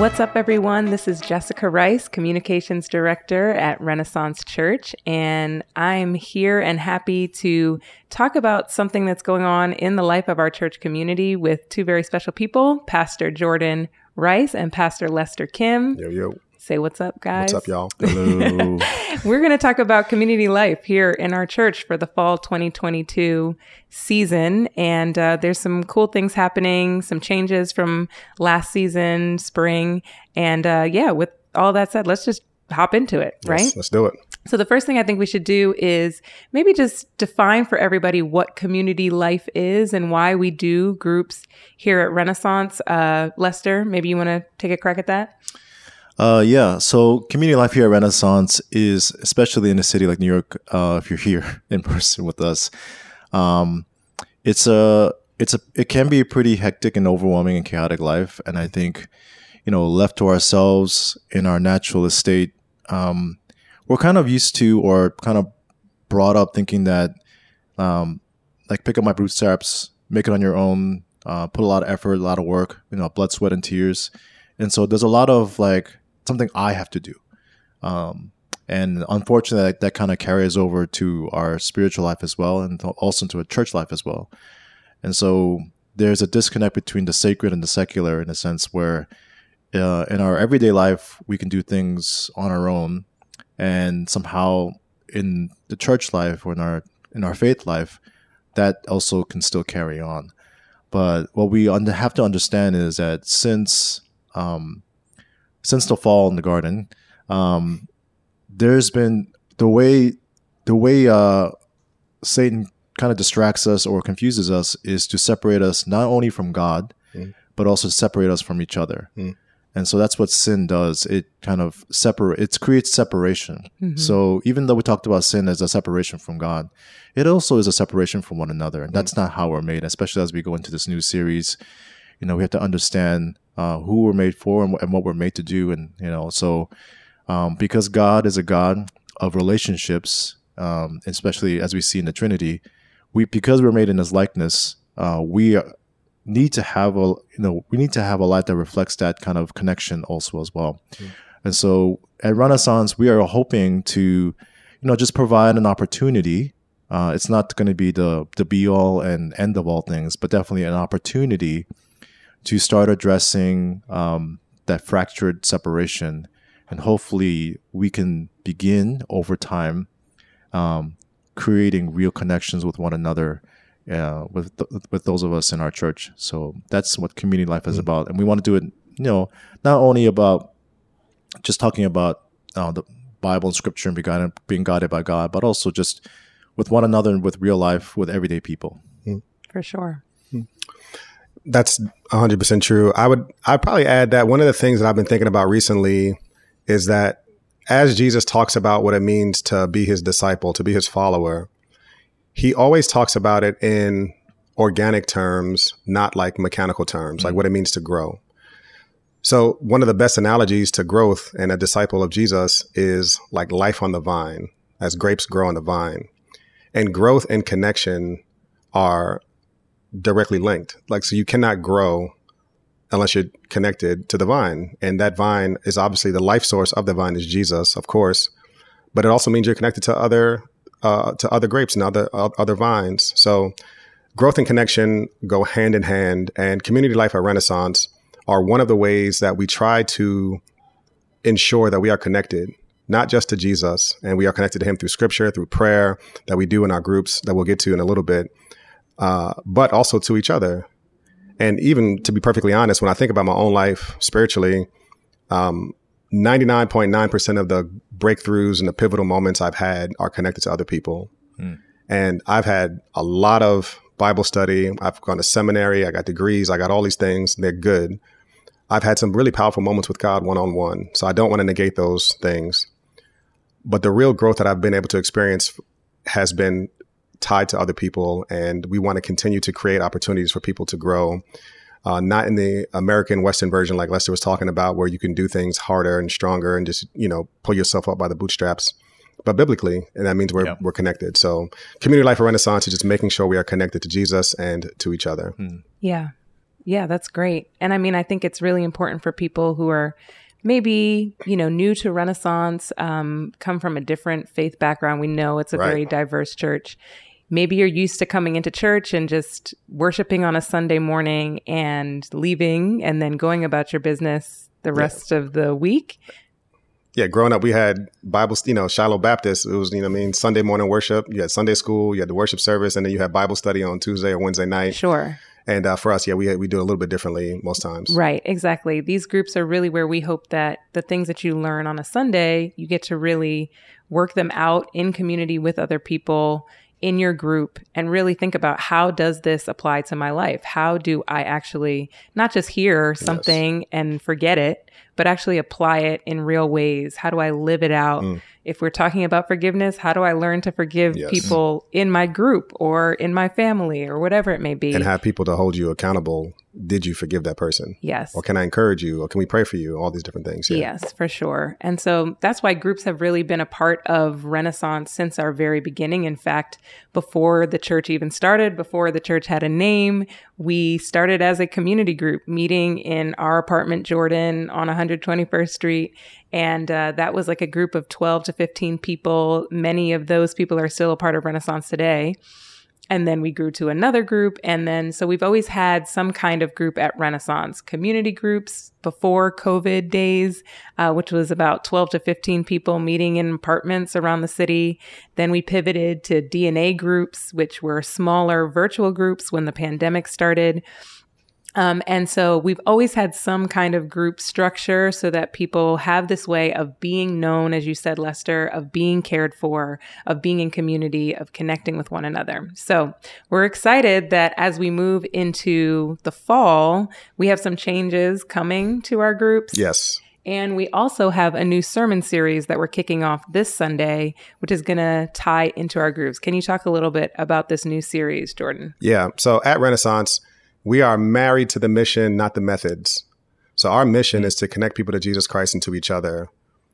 What's up, everyone? This is Jessica Rice, Communications Director at Renaissance Church, and I'm here and happy to talk about something that's going on in the life of our church community with two very special people, Pastor Jordan Rice and Pastor Lester Kim. Yo, yo. Say what's up, guys. What's up, y'all? Hello. We're going to talk about community life here in our church for the fall 2022 season. And uh, there's some cool things happening, some changes from last season, spring. And uh, yeah, with all that said, let's just hop into it, right? Yes, let's do it. So, the first thing I think we should do is maybe just define for everybody what community life is and why we do groups here at Renaissance. Uh, Lester, maybe you want to take a crack at that? Uh, yeah. So community life here at Renaissance is, especially in a city like New York, uh, if you're here in person with us, um, it's a, it's a, it can be a pretty hectic and overwhelming and chaotic life. And I think, you know, left to ourselves in our natural estate, um, we're kind of used to or kind of brought up thinking that, um, like pick up my bootstraps, make it on your own, uh, put a lot of effort, a lot of work, you know, blood, sweat, and tears. And so there's a lot of like something I have to do. Um, and unfortunately, that, that kind of carries over to our spiritual life as well, and also into a church life as well. And so there's a disconnect between the sacred and the secular in a sense where uh, in our everyday life, we can do things on our own. And somehow in the church life or in our, in our faith life, that also can still carry on. But what we have to understand is that since um, since the fall in the garden, um, there's been the way the way uh, Satan kind of distracts us or confuses us is to separate us not only from God, mm. but also separate us from each other. Mm. And so that's what sin does. It kind of separate. It creates separation. Mm-hmm. So even though we talked about sin as a separation from God, it also is a separation from one another. And that's mm. not how we're made. Especially as we go into this new series, you know, we have to understand uh, who we're made for and, and, what we're made to do. And, you know, so um, because God is a God of relationships, um, especially as we see in the Trinity, we because we're made in His likeness, uh, we need to have a you know we need to have a life that reflects that kind of connection also as well. Mm. And so at Renaissance, we are hoping to you know just provide an opportunity. Uh, it's not going to be the the be all and end of all things, but definitely an opportunity to start addressing um, that fractured separation. And hopefully, we can begin over time um, creating real connections with one another, uh, with th- with those of us in our church. So that's what community life is mm-hmm. about, and we want to do it. You know, not only about just talking about uh, the Bible and Scripture and being guided, being guided by God, but also just with one another and with real life with everyday people. Mm. For sure. Mm. That's 100% true. I would I'd probably add that one of the things that I've been thinking about recently is that as Jesus talks about what it means to be his disciple, to be his follower, he always talks about it in organic terms, not like mechanical terms, mm-hmm. like what it means to grow. So, one of the best analogies to growth and a disciple of Jesus is like life on the vine, as grapes grow on the vine. And growth and connection are directly linked. Like, so you cannot grow unless you're connected to the vine. And that vine is obviously the life source of the vine is Jesus, of course, but it also means you're connected to other, uh, to other grapes and other, uh, other vines. So growth and connection go hand in hand and community life at Renaissance are one of the ways that we try to ensure that we are connected not just to Jesus, and we are connected to him through scripture, through prayer that we do in our groups that we'll get to in a little bit, uh, but also to each other. And even to be perfectly honest, when I think about my own life spiritually, um, 99.9% of the breakthroughs and the pivotal moments I've had are connected to other people. Hmm. And I've had a lot of Bible study. I've gone to seminary. I got degrees. I got all these things. They're good. I've had some really powerful moments with God one on one. So I don't want to negate those things. But the real growth that I've been able to experience has been tied to other people. And we want to continue to create opportunities for people to grow. Uh, not in the American Western version, like Lester was talking about, where you can do things harder and stronger and just, you know, pull yourself up by the bootstraps, but biblically. And that means we're, yeah. we're connected. So community life of Renaissance is just making sure we are connected to Jesus and to each other. Hmm. Yeah. Yeah, that's great. And I mean, I think it's really important for people who are maybe you know new to renaissance um, come from a different faith background we know it's a Right. very diverse church maybe you're used to coming into church and just worshiping on a sunday morning and leaving and then going about your business the rest of the week Yeah, growing up, we had Bible, you know, Shiloh Baptist. It was, you know, I mean, Sunday morning worship. You had Sunday school, you had the worship service, and then you had Bible study on Tuesday or Wednesday night. sure And uh, for us, yeah, we we do it a little bit differently most times. Right, exactly. These groups are really where we hope that the things that you learn on a Sunday, you get to really work them out in community with other people in your group and really think about how does this apply to my life? How do I actually not just hear something and forget it, but actually apply it in real ways? How do I live it out? Mm. If we're talking about forgiveness, how do I learn to forgive Yes. people in my group or in my family or whatever it may be? And have people to hold you accountable. Did you forgive that person? yes. Or can I encourage you? Or can we pray for you? All these different things. Yeah. Yes, for sure. And so that's why groups have really been a part of Renaissance since our very beginning. In fact, before the church even started, before the church had a name, we started as a community group meeting in our apartment, Jordan, on 121st Street. And uh, that was like a group of 12 to 15 people. Many of those people are still a part of Renaissance today. And then we grew to another group. And then, so we've always had some kind of group at Renaissance community groups before COVID days, uh, which was about 12 to 15 people meeting in apartments around the city. Then we pivoted to DNA groups, which were smaller virtual groups when the pandemic started. Um, and so we've always had some kind of group structure so that people have this way of being known, as you said, Lester, of being cared for, of being in community, of connecting with one another. So we're excited that as we move into the fall, we have some changes coming to our groups. Yes. And we also have a new sermon series that we're kicking off this Sunday, which is going to tie into our groups. Can you talk a little bit about this new series, Jordan? Yeah. So at Renaissance, we are married to the mission, not the methods. So our mission is to connect people to Jesus Christ and to each other.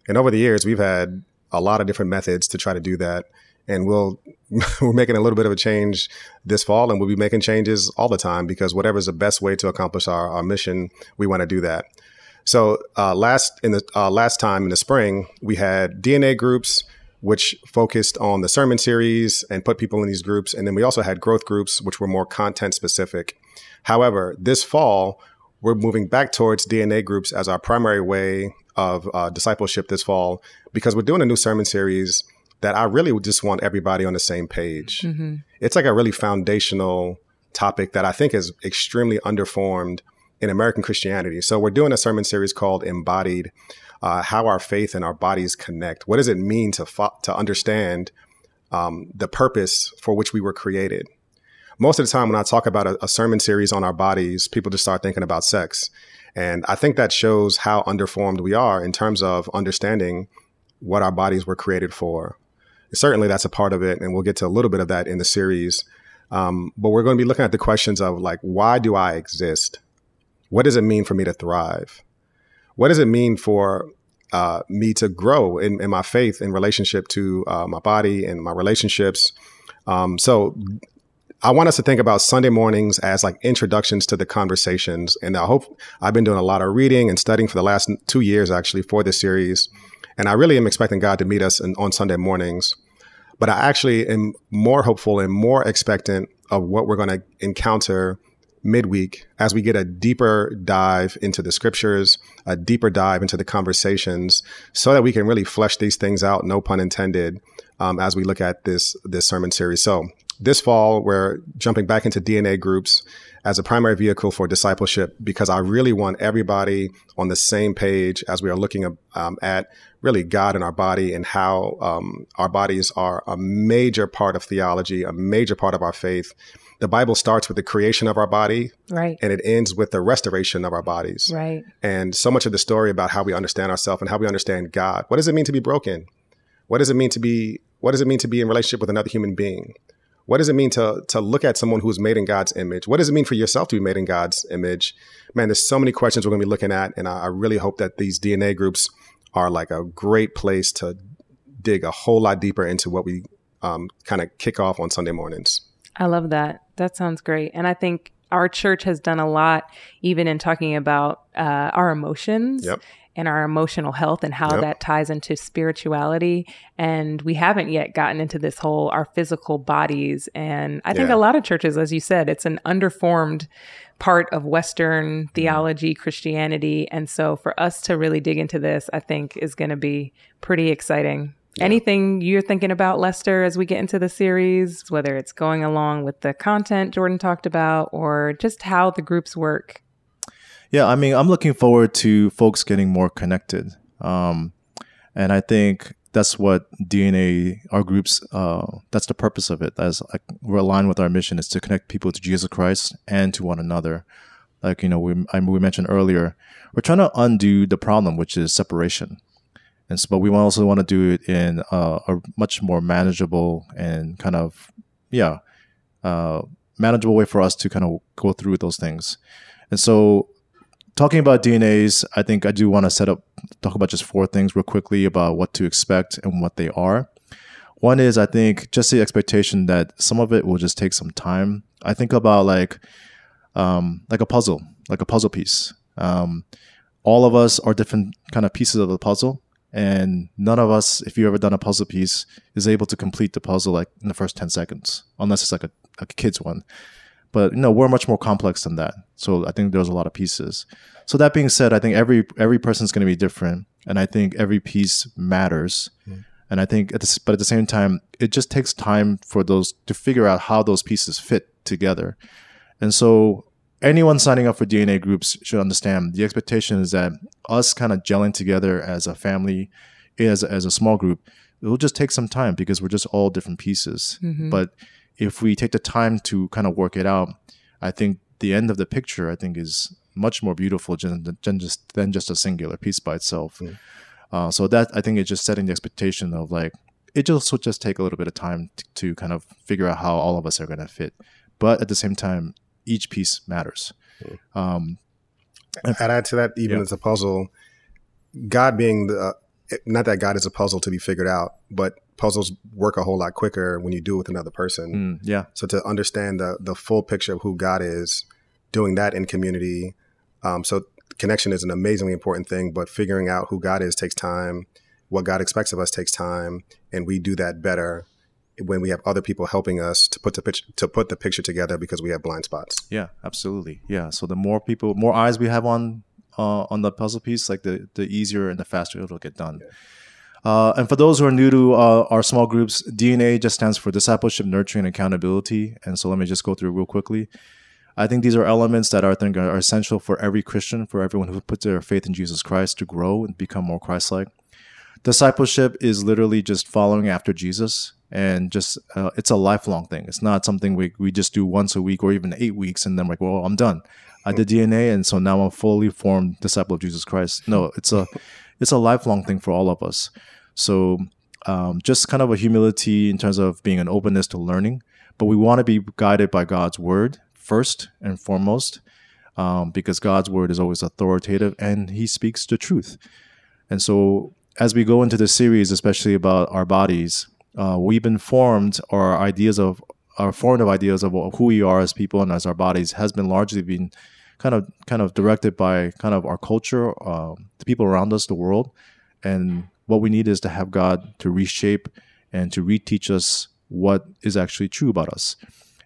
And over the years, we've had a lot of different methods to try to do that. And we'll we're making a little bit of a change this fall, and we'll be making changes all the time because whatever's the best way to accomplish our, our mission, we want to do that. So uh, last in the uh, last time in the spring, we had DNA groups, which focused on the sermon series and put people in these groups, and then we also had growth groups, which were more content specific. However, this fall, we're moving back towards DNA groups as our primary way of uh, discipleship this fall because we're doing a new sermon series that I really would just want everybody on the same page. It's like a really foundational topic that I think is extremely underformed in American Christianity. So we're doing a sermon series called Embodied, uh, how our faith and our bodies connect. What does it mean to fo- to understand um, the purpose for which we were created? Most of the time, when I talk about a, a sermon series on our bodies, people just start thinking about sex, and I think that shows how underformed we are in terms of understanding what our bodies were created for. Certainly, that's a part of it, and we'll get to a little bit of that in the series. Um, but we're going to be looking at the questions of like, why do I exist? What does it mean for me to thrive? What does it mean for uh, me to grow in, in my faith in relationship to uh, my body and my relationships? Um, so I want us to think about Sunday mornings as like introductions to the conversations. And I hope I've been doing a lot of reading and studying for the last two years actually for this series. And I really am expecting God to meet us in, on Sunday mornings. But I actually am more hopeful and more expectant of what we're going to encounter midweek as we get a deeper dive into the scriptures, a deeper dive into the conversations, so that we can really flesh these things out, no pun intended, um, as we look at this this sermon series. So this fall, we're jumping back into DNA groups as a primary vehicle for discipleship because I really want everybody on the same page as we are looking um, at really God and our body and how um, our bodies are a major part of theology, a major part of our faith. The Bible starts with the creation of our body, Right. and it ends with the restoration of our bodies. Right. And so much of the story about how we understand ourselves and how we understand God. What does it mean to be broken? What does it mean to be? What does it mean to be in relationship with another human being? What does it mean to to look at someone who's made in God's image? What does it mean for yourself to be made in God's image? Man, there's so many questions we're going to be looking at, and I, I really hope that these DNA groups are like a great place to dig a whole lot deeper into what we um, kind of kick off on Sunday mornings. I love that. That sounds great. And I think our church has done a lot, even in talking about uh, our emotions. Yep. And our emotional health and how Yep. that ties into spirituality. And we haven't yet gotten into this whole our physical bodies. And I think Yeah. a lot of churches, as you said, it's an underformed part of Western mm-hmm. theology, Christianity. And so for us to really dig into this, I think is going to be pretty exciting. Anything you're thinking about, Lester, as we get into the series, whether it's going along with the content Jordan talked about or just how the groups work? Yeah, I mean, I'm looking forward to folks getting more connected. Um, and I think that's what DNA, our groups, uh, that's the purpose of it. As like, we're aligned with our mission is to connect people to Jesus Christ and to one another. Like, you know, we, I, we mentioned earlier, we're trying to undo the problem, which is separation. And so, but we also want to do it in uh, a much more manageable and kind of, yeah, uh, manageable way for us to kind of go through those things. And so, talking about DNAs, I think I do want to set up, talk about just four things real quickly about what to expect and what they are. One is, I think, just the expectation that some of it will just take some time. I think about like, um, like a puzzle, like a puzzle piece. Um, all of us are different kind of pieces of the puzzle, and none of us, if you've ever done a puzzle piece, is able to complete the puzzle like in the first ten seconds, unless it's like a, a kid's one. But you know, we're much more complex than that. So I think there's a lot of pieces. So that being said, I think every every person's going to be different, and I think every piece matters. Mm-hmm. And I think, at the, but at the same time, it just takes time for those to figure out how those pieces fit together. And so, anyone signing up for DNA groups should understand the expectation is that us kind of gelling together as a family, as as a small group, it will just take some time because we're just all different pieces. Mm-hmm. But if we take the time to kind of work it out, I think the end of the picture, I think, is much more beautiful than, than just than just a singular piece by itself. Uh, so that I think it's just setting the expectation of like it just will just take a little bit of time t- to kind of figure out how all of us are going to fit, but at the same time, each piece matters. Um, I'd add to that, even Yeah. as a puzzle, God being the, not that God is a puzzle to be figured out, but puzzles work a whole lot quicker when you do it with another person. mm, yeah, So to understand the the full picture of who God is, doing that in community. Um, so connection is an amazingly important thing, but figuring out who God is takes time. What God expects of us takes time, and we do that better when we have other people helping us to put the picture to put the picture together because we have blind spots. yeah, absolutely, yeah. So the more people, more eyes we have on uh, on the puzzle piece, like the the easier and the faster it'll get done. Uh, and for those who are new to uh, our small groups, DNA just stands for discipleship, nurturing, and accountability. And so let me just go through real quickly. I think these are elements that I think are essential for every Christian, for everyone who puts their faith in Jesus Christ to grow and become more Christ-like. Discipleship is literally just following after Jesus, and just uh, it's a lifelong thing. It's not something we we just do once a week or even eight weeks, and then like, well, I'm done. I did DNA, and so now I'm fully formed disciple of Jesus Christ. No, it's a it's a lifelong thing for all of us. So um, just kind of a humility in terms of being an openness to learning, but we want to be guided by God's word first and foremost, um, because God's word is always authoritative and He speaks the truth. And so as we go into the series, especially about our bodies, uh, we've been formed, our ideas of our formative ideas of who we are as people and as our bodies has been largely been kind of kind of directed by kind of our culture, uh, the people around us, the world, and what we need is to have God to reshape and to reteach us what is actually true about us.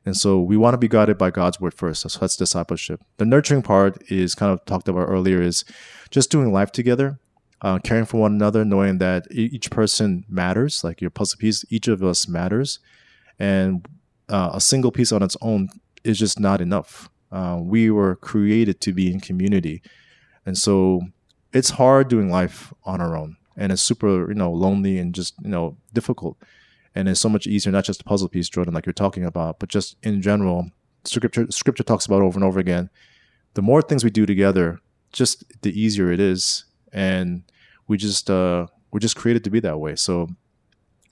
And so we want to be guided by God's word first. So that's discipleship. The nurturing part is kind of talked about earlier is just doing life together, uh, caring for one another, knowing that each person matters, like your puzzle piece, each of us matters. And uh, a single piece on its own is just not enough. Uh, we were created to be in community. And so it's hard doing life on our own. And it's super, you know, lonely and just, you know, difficult. And it's so much easier not just the puzzle piece jordan like you're talking about but just in general scripture scripture talks about over and over again. The more things we do together just the easier it is. And we just uh we're just created to be that way. So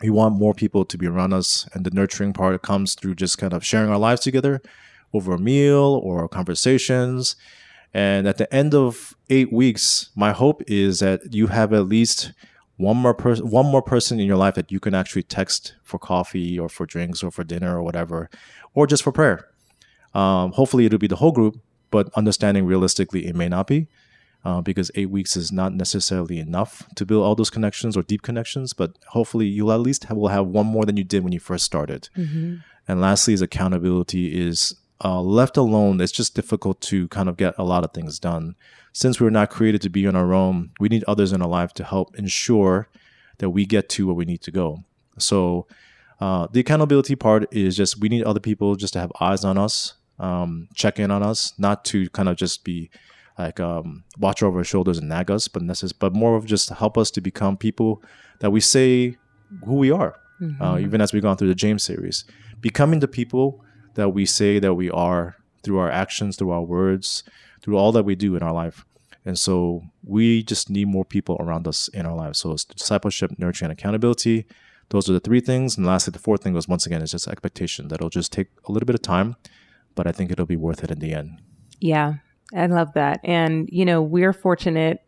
we want more people to be around us. And the nurturing part comes through just kind of sharing our lives together over a meal or conversations and at the end of eight weeks my hope is that you have at least one more person one more person in your life that you can actually text for coffee or for drinks or for dinner or whatever or just for prayer Um, hopefully, it'll be the whole group, but understanding realistically, it may not be. Uh, because eight weeks is not necessarily enough to build all those connections or deep connections, but hopefully you'll at least have, will have one more than you did when you first started. Mm-hmm. And lastly, is accountability is uh, left alone. It's just difficult to kind of get a lot of things done. Since we're not created to be on our own, we need others in our life to help ensure that we get to where we need to go. So uh, the accountability part is just we need other people just to have eyes on us, um, check in on us, not to kind of just be like um, watch over our shoulders and nag us, but necess- but more of just help us to become people that we say who we are. Mm-hmm. Uh, even as we've gone through the James series, becoming the people that we say that we are through our actions, through our words, through all that we do in our life. And so we just need more people around us in our lives. So it's discipleship, nurturing, and accountability. Those are the three things. And lastly, the fourth thing was once again, is just expectation. That'll just take a little bit of time, but I think it'll be worth it in the end. Yeah, I love that. And, you know, we're fortunate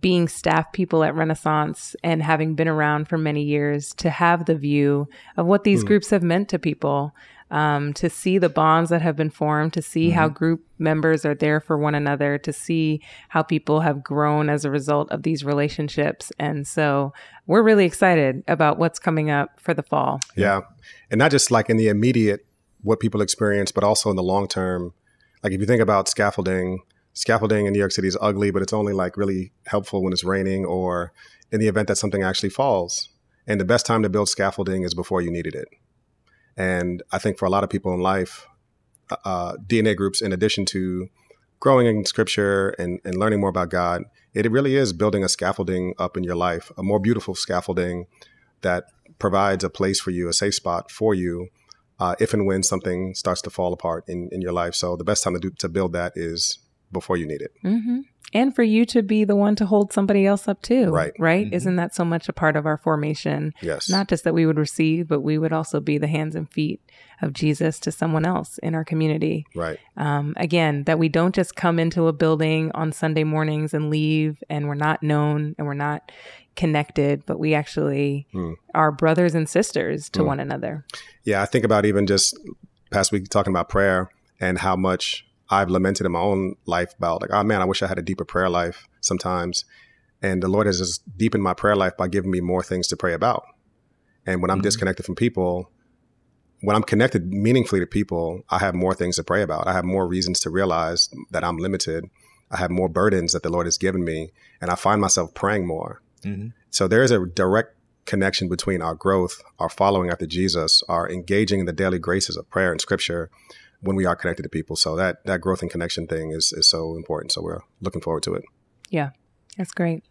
being staff people at Renaissance and having been around for many years to have the view of what these mm. groups have meant to people, um, to see the bonds that have been formed, to see mm-hmm. how group members are there for one another, to see how people have grown as a result of these relationships. And so we're really excited about what's coming up for the fall. Yeah. And not just like in the immediate, what people experience, but also in the long term like if you think about scaffolding, scaffolding in New York City is ugly, but it's only like really helpful when it's raining or in the event that something actually falls. And the best time to build scaffolding is before you needed it. And I think for a lot of people in life, uh, uh DNA groups, in addition to growing in scripture and, and learning more about God, it really is building a scaffolding up in your life, a more beautiful scaffolding that provides a place for you, a safe spot for you uh, if and when something starts to fall apart in, in your life. So the best time to do to build that is before you need it. Mm-hmm. And for you to be the one to hold somebody else up too. Right. Right. Mm-hmm. Isn't that so much a part of our formation? Yes. Not just that we would receive, but we would also be the hands and feet of Jesus to someone else in our community. Right. Um, again, that we don't just come into a building on Sunday mornings and leave and we're not known and we're not connected, but we actually mm. are brothers and sisters to mm. one another. Yeah, I think about even just past week talking about prayer and how much I've lamented in my own life about like, oh man, I wish I had a deeper prayer life sometimes. And the Lord has just deepened my prayer life by giving me more things to pray about. And when I'm mm disconnected from people, when I'm connected meaningfully to people, I have more things to pray about. I have more reasons to realize that I'm limited. I have more burdens that the Lord has given me, and I find myself praying more. Mm-hmm. So there is a direct connection between our growth, our following after Jesus, our engaging in the daily graces of prayer and scripture when we are connected to people. So that that growth and connection thing is is so important. So we're looking forward to it. Yeah. That's great.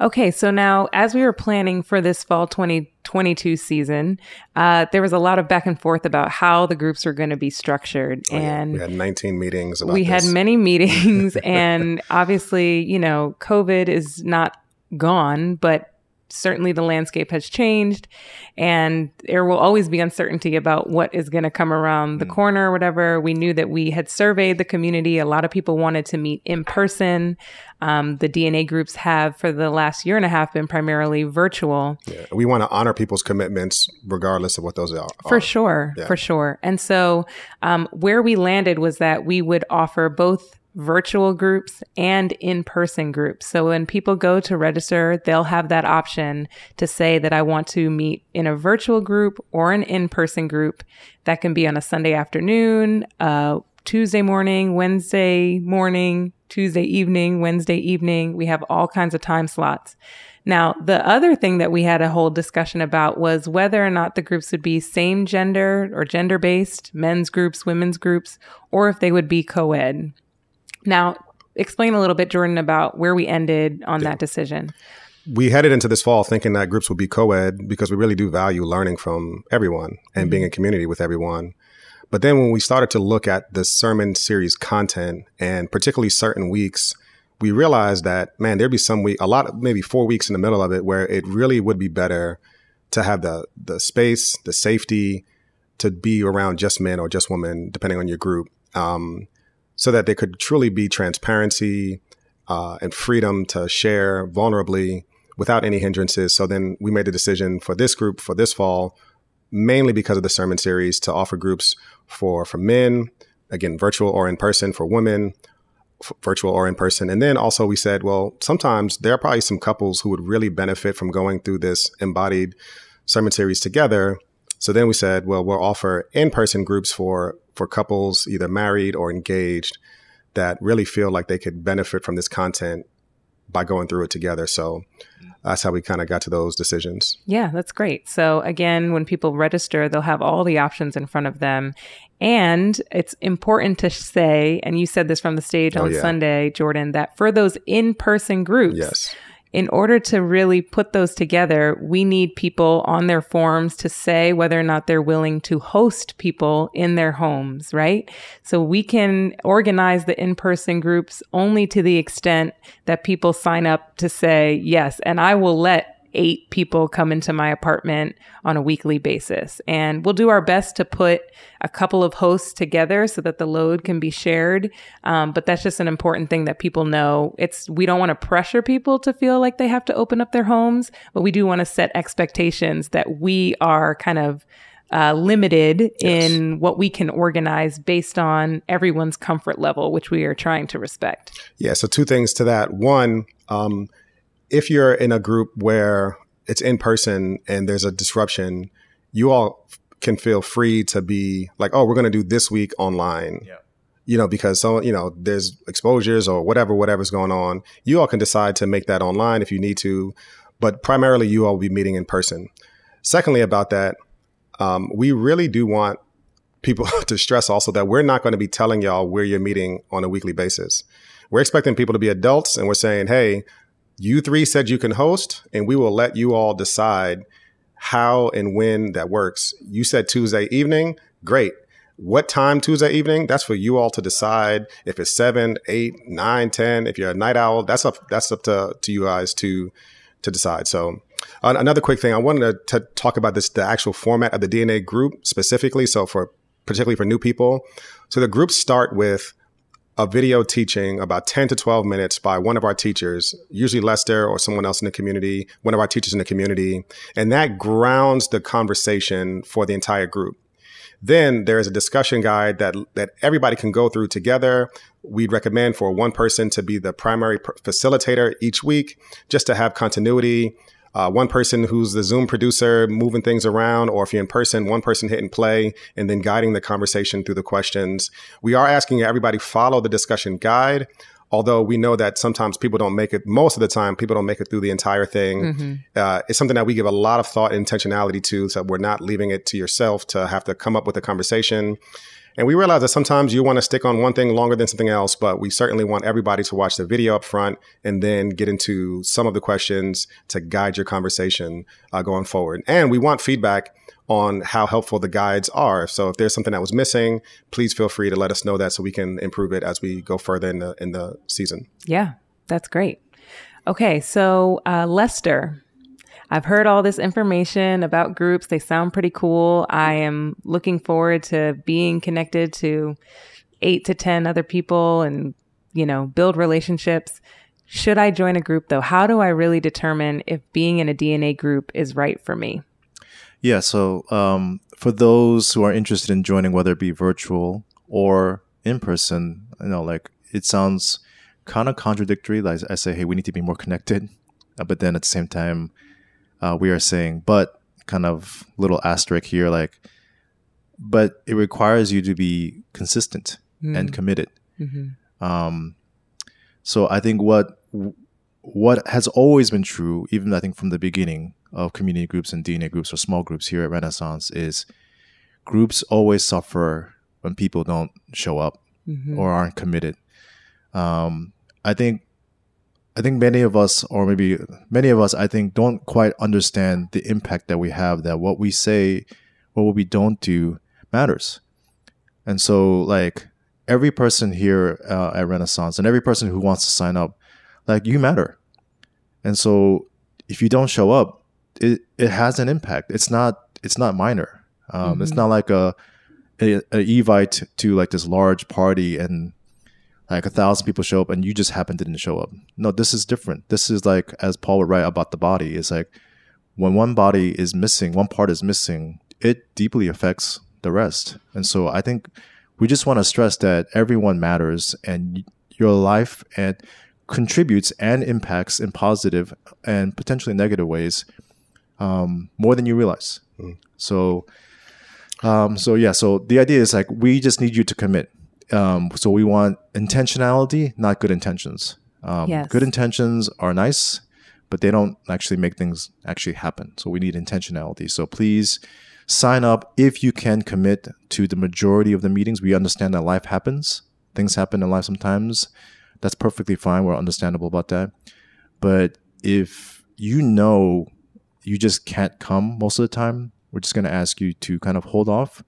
Okay, so now as we were planning for this fall 2022 season, uh, there was a lot of back and forth about how the groups were going to be structured, oh, and yeah. we had 19 meetings. we this. had many meetings, and obviously, you know, COVID is not gone, but certainly the landscape has changed and there will always be uncertainty about what is going to come around the mm. corner or whatever. We knew that we had surveyed the community. A lot of people wanted to meet in person. Um, the DNA groups have for the last year and a half been primarily virtual. Yeah. We want to honor people's commitments regardless of what those are. For sure. Yeah. For sure. And so um, where we landed was that we would offer both virtual groups and in person groups. So when people go to register, they'll have that option to say that I want to meet in a virtual group or an in person group. That can be on a Sunday afternoon, uh, Tuesday morning, Wednesday morning, Tuesday evening, Wednesday evening. We have all kinds of time slots. Now, the other thing that we had a whole discussion about was whether or not the groups would be same gender or gender based, men's groups, women's groups, or if they would be co ed. Now, explain a little bit, Jordan, about where we ended on yeah. that decision. We headed into this fall thinking that groups would be co ed because we really do value learning from everyone and mm-hmm. being in community with everyone. But then when we started to look at the sermon series content and particularly certain weeks, we realized that, man, there'd be some week, a lot of maybe four weeks in the middle of it where it really would be better to have the, the space, the safety to be around just men or just women, depending on your group. Um, so that there could truly be transparency uh, and freedom to share vulnerably without any hindrances. So then we made the decision for this group for this fall, mainly because of the sermon series, to offer groups for for men, again, virtual or in person for women, f- virtual or in person. And then also we said, well, sometimes there are probably some couples who would really benefit from going through this embodied sermon series together. So then we said, well, we'll offer in person groups for for couples either married or engaged that really feel like they could benefit from this content by going through it together. So that's how we kind of got to those decisions. Yeah, that's great. So again, when people register, they'll have all the options in front of them. And it's important to say, and you said this from the stage Oh, on yeah. Sunday, Jordan, that for those in person groups, Yes. In order to really put those together, we need people on their forms to say whether or not they're willing to host people in their homes, right? So we can organize the in person groups only to the extent that people sign up to say, yes, and I will let eight people come into my apartment on a weekly basis. And we'll do our best to put a couple of hosts together so that the load can be shared. Um, but that's just an important thing that people know. It's, we don't want to pressure people to feel like they have to open up their homes, but we do want to set expectations that we are kind of uh, limited in what we can organize based on everyone's comfort level, which we are trying to respect. Yeah. So two things to that. One, um, if you're in a group where it's in person and there's a disruption, you all can feel free to be like, oh, we're going to do this week online. Yeah. You know, because so you know, there's exposures or whatever, whatever's going on. You all can decide to make that online if you need to, but primarily you all will be meeting in person. Secondly, about that, um, we really do want people to stress also that we're not going to be telling y'all where you're meeting on a weekly basis. We're expecting people to be adults and we're saying, hey, you three said you can host, and we will let you all decide how and when that works. You said Tuesday evening. Great. What time Tuesday evening? That's for you all to decide. If it's seven, eight, nine, ten. If you're a night owl, that's up. That's up to, to you guys to to decide. So, another quick thing, I wanted to, to talk about this the actual format of the DNA group specifically. So, for particularly for new people, so the groups start with a video teaching about 10 to 12 minutes by one of our teachers, usually Lester or someone else in the community, one of our teachers in the community. And that grounds the conversation for the entire group. Then there is a discussion guide that, that everybody can go through together. We'd recommend for one person to be the primary per- facilitator each week, just to have continuity. Uh, one person who's the Zoom producer moving things around, or if you're in person, one person hitting play and then guiding the conversation through the questions. We are asking everybody follow the discussion guide, although we know that sometimes people don't make it. Most of the time, people don't make it through the entire thing. Uh, it's something that we give a lot of thought and intentionality to, so we're not leaving it to yourself to have to come up with a conversation. And we realize that sometimes you want to stick on one thing longer than something else, but we certainly want everybody to watch the video up front and then get into some of the questions to guide your conversation uh, going forward. And we want feedback on how helpful the guides are. So if there's something that was missing, please feel free to let us know that so we can improve it as we go further in the in the season. Yeah, that's great. Okay, so uh, Lester, I've heard all this information about groups. They sound pretty cool. I am looking forward to being connected to eight to 10 other people and, you know, build relationships. Should I join a group though? How do I really determine if being in a DNA group is right for me? Yeah. So um, for those who are interested in joining, whether it be virtual or in person, you know, like it sounds kind of contradictory. Like I say, hey, we need to be more connected, uh, but then at the same time, uh, we are saying, but kind of little asterisk here, like, but it requires you to be consistent and committed. Um, so I think what what has always been true, even I think from the beginning of community groups and DNA groups or small groups here at Renaissance, is groups always suffer when people don't show up or aren't committed. Um, I think I think many of us, or maybe many of us, I think, don't quite understand the impact that we have. That what we say, or what we don't do, matters. And so, like every person here uh, at Renaissance, and every person who wants to sign up, like you matter. And so, if you don't show up, it it has an impact. It's not it's not minor. Um, It's not like a a, a evite to like this large party and like a thousand people show up and you just happen didn't show up. No, this is different. This is like as Paul would write about the body. It's like when one body is missing, one part is missing, it deeply affects the rest. And so I think we just want to stress that everyone matters and your life and contributes and impacts in positive and potentially negative ways um, more than you realize. Mm. So, um, so yeah. So the idea is like we just need you to commit. Um, so we want intentionality, not good intentions. Um, yes. Good intentions are nice, but they don't actually make things actually happen. So we need intentionality. So please sign up if you can commit to the majority of the meetings. We understand that life happens, things happen in life sometimes. That's perfectly fine. We're understandable about that. But if you know you just can't come most of the time, we're just going to ask you to kind of hold off,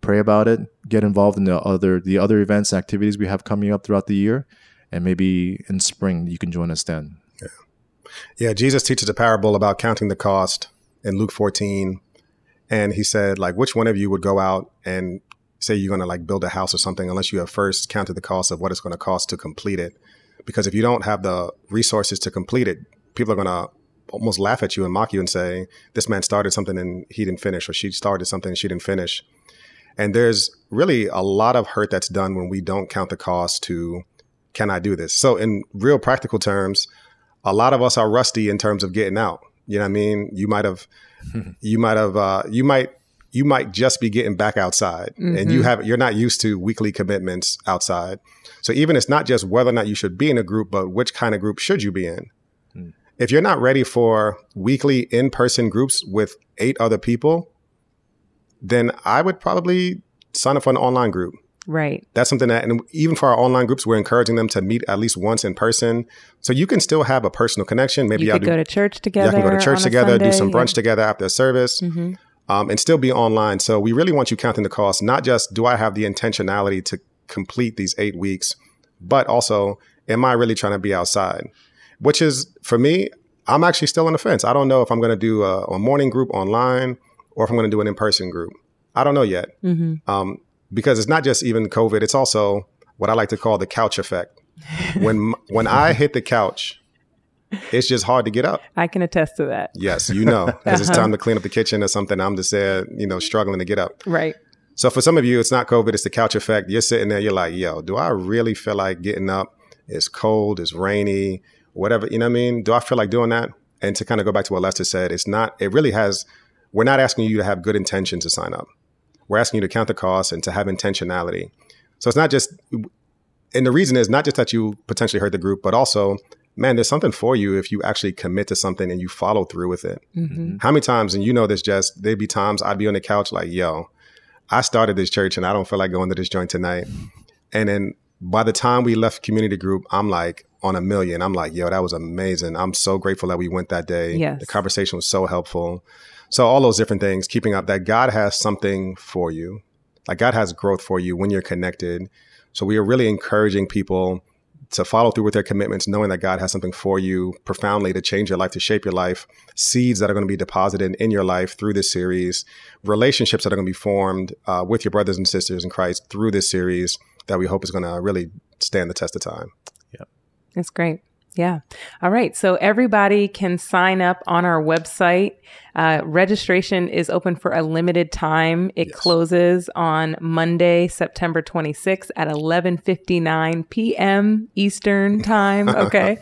pray about it, get involved in the other the other events, activities we have coming up throughout the year, and maybe in spring you can join us then. Yeah, yeah. Jesus teaches a parable about counting the cost in Luke 14, and he said, like, which one of you would go out and say you're going to like build a house or something unless you have first counted the cost of what it's going to cost to complete it? Because if you don't have the resources to complete it, people are going to almost laugh at you and mock you and say, this man started something and he didn't finish, or she started something and she didn't finish. And there's really a lot of hurt that's done when we don't count the cost to, can I do this? So, in real practical terms, a lot of us are rusty in terms of getting out. You know what I mean? You might have, you might have, uh, you might, you might just be getting back outside mm-hmm. and you mm-hmm. have, you're not used to weekly commitments outside. So even it's not just whether or not you should be in a group, but which kind of group should you be in? if you're not ready for weekly in-person groups with eight other people, then I would probably sign up for an online group. Right. That's something that, and even for our online groups, we're encouraging them to meet at least once in person. So you can still have a personal connection. Maybe you could do, go to church together. Y'all can go to church together, Sunday, do some brunch yeah. together after service, mm-hmm. um, and still be online. So we really want you counting the cost. Not just do I have the intentionality to complete these eight weeks, but also am I really trying to be outside? which is for me, I'm actually still on the fence. I don't know if I'm going to do a, a, morning group online or if I'm going to do an in person group. I don't know yet. Mm-hmm. Um, because it's not just even COVID, it's also what I like to call the couch effect. when when I hit the couch, it's just hard to get up. I can attest to that. Yes, you know, because uh-huh. it's time to clean up the kitchen or something. I'm just there, you know, struggling to get up. Right. So for some of you, it's not COVID, it's the couch effect. You're sitting there, you're like, yo, do I really feel like getting up? It's cold, it's rainy, whatever, you know what I mean? Do I feel like doing that? And to kind of go back to what Lester said, it's not, it really has, we're not asking you to have good intention to sign up. We're asking you to count the cost and to have intentionality. So it's not just, and the reason is not just that you potentially hurt the group, but also, man, there's something for you if you actually commit to something and you follow through with it. Mm-hmm. How many times, and you know this, just there'd be times I'd be on the couch like, yo, I started this church and I don't feel like going to this joint tonight. And then by the time we left community group, I'm like, on a million. I'm like, yo, that was amazing. I'm so grateful that we went that day. Yes. The conversation was so helpful. So all those different things, keeping up that God has something for you. Like God has growth for you when you're connected. So we are really encouraging people to follow through with their commitments, knowing that God has something for you profoundly to change your life, to shape your life, seeds that are going to be deposited in your life through this series, relationships that are going to be formed uh, with your brothers and sisters in Christ through this series that we hope is going to really stand the test of time. Yeah. That's great. Yeah. All right. So everybody can sign up on our website. Uh, registration is open for a limited time. It yes. closes on Monday, September 26th at 11:59 p.m. Eastern time. Okay,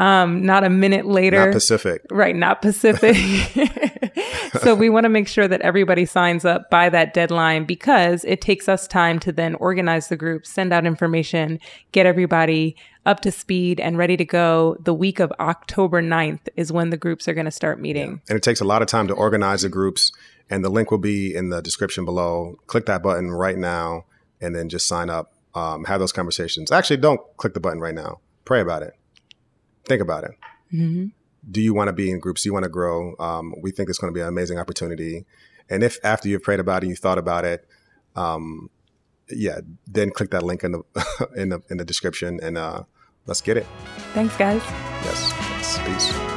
um, not a minute later. Not Pacific. Right. Not Pacific. so we want to make sure that everybody signs up by that deadline because it takes us time to then organize the group, send out information, get everybody up to speed and ready to go. The week of October 9th is when the groups are going to start meeting. Yeah. And it takes a lot of time to organize the groups. And the link will be in the description below. Click that button right now and then just sign up. Um, have those conversations. Actually, don't click the button right now. Pray about it. Think about it. Mm-hmm do you want to be in groups? Do you want to grow? Um, we think it's going to be an amazing opportunity. And if after you've prayed about it and you thought about it, um, yeah, then click that link in the in the in the description and uh, let's get it. Thanks, guys. Yes. Peace.